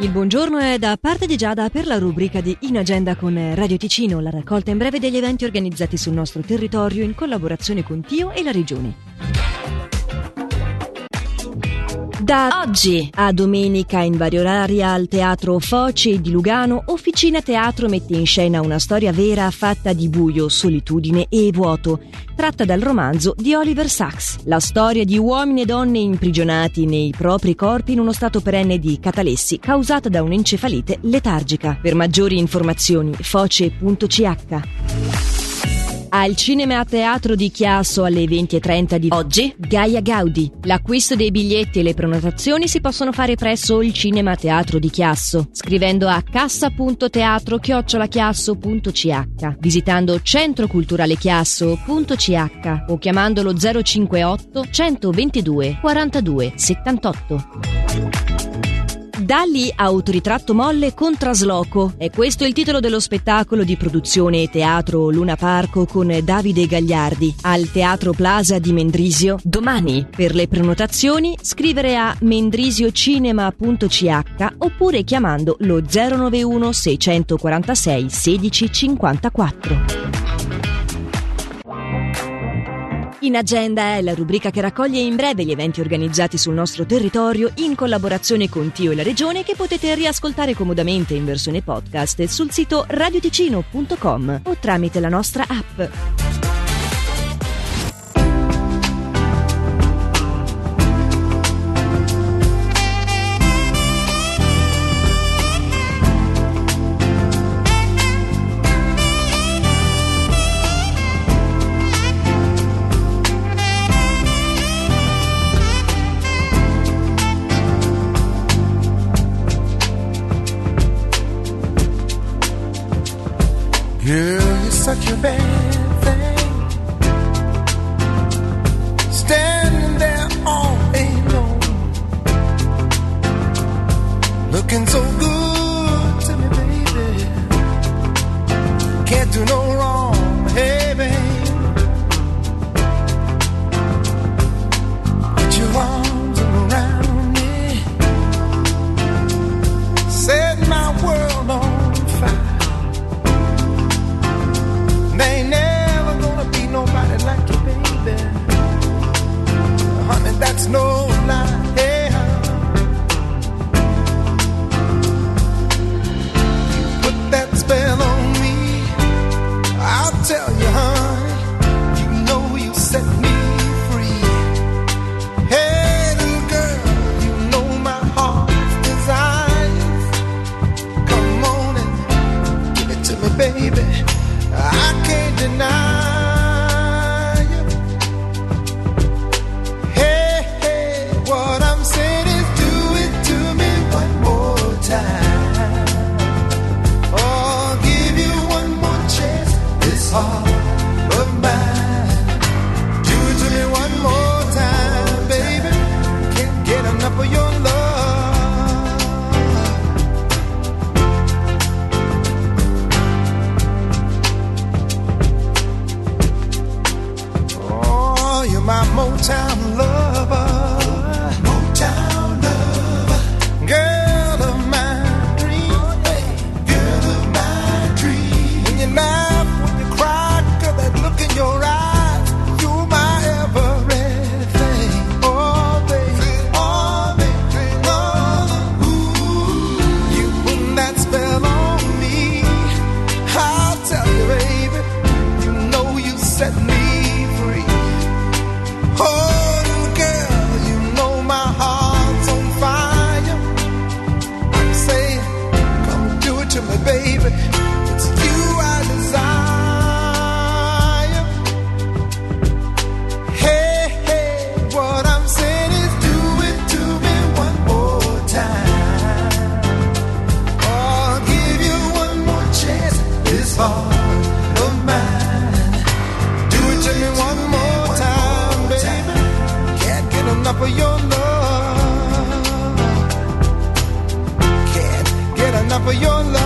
Il buongiorno è da parte di Giada per la rubrica di In Agenda con Radio Ticino, la raccolta in breve degli eventi organizzati sul nostro territorio in collaborazione con Tio e la Regione. Da oggi a domenica in vari orari al Teatro Foce di Lugano, Officina Teatro mette in scena una storia vera fatta di buio, solitudine e vuoto, tratta dal romanzo di Oliver Sacks, la storia di uomini e donne imprigionati nei propri corpi in uno stato perenne di catalessi causata da un'encefalite letargica. Per maggiori informazioni foce.ch al Cinema Teatro di Chiasso alle 20.30 di oggi, Gaia Gaudi. L'acquisto dei biglietti e le prenotazioni si possono fare presso il Cinema Teatro di Chiasso, scrivendo a cassa.teatro-chiasso.ch, visitando centroculturalechiasso.ch o chiamandolo 058 122 42 78. Dalli autoritratto molle con trasloco. È questo il titolo dello spettacolo di produzione teatro Luna Parco con Davide Gagliardi al Teatro Plaza di Mendrisio domani. Per le prenotazioni scrivere a mendrisiocinema.ch oppure chiamando lo 091 646 1654. In Agenda è la rubrica che raccoglie in breve gli eventi organizzati sul nostro territorio in collaborazione con Tio e la Regione che potete riascoltare comodamente in versione podcast sul sito radioticino.com o tramite la nostra app. Girl, you're such a bad thing. Standing there all alone, looking so for your love.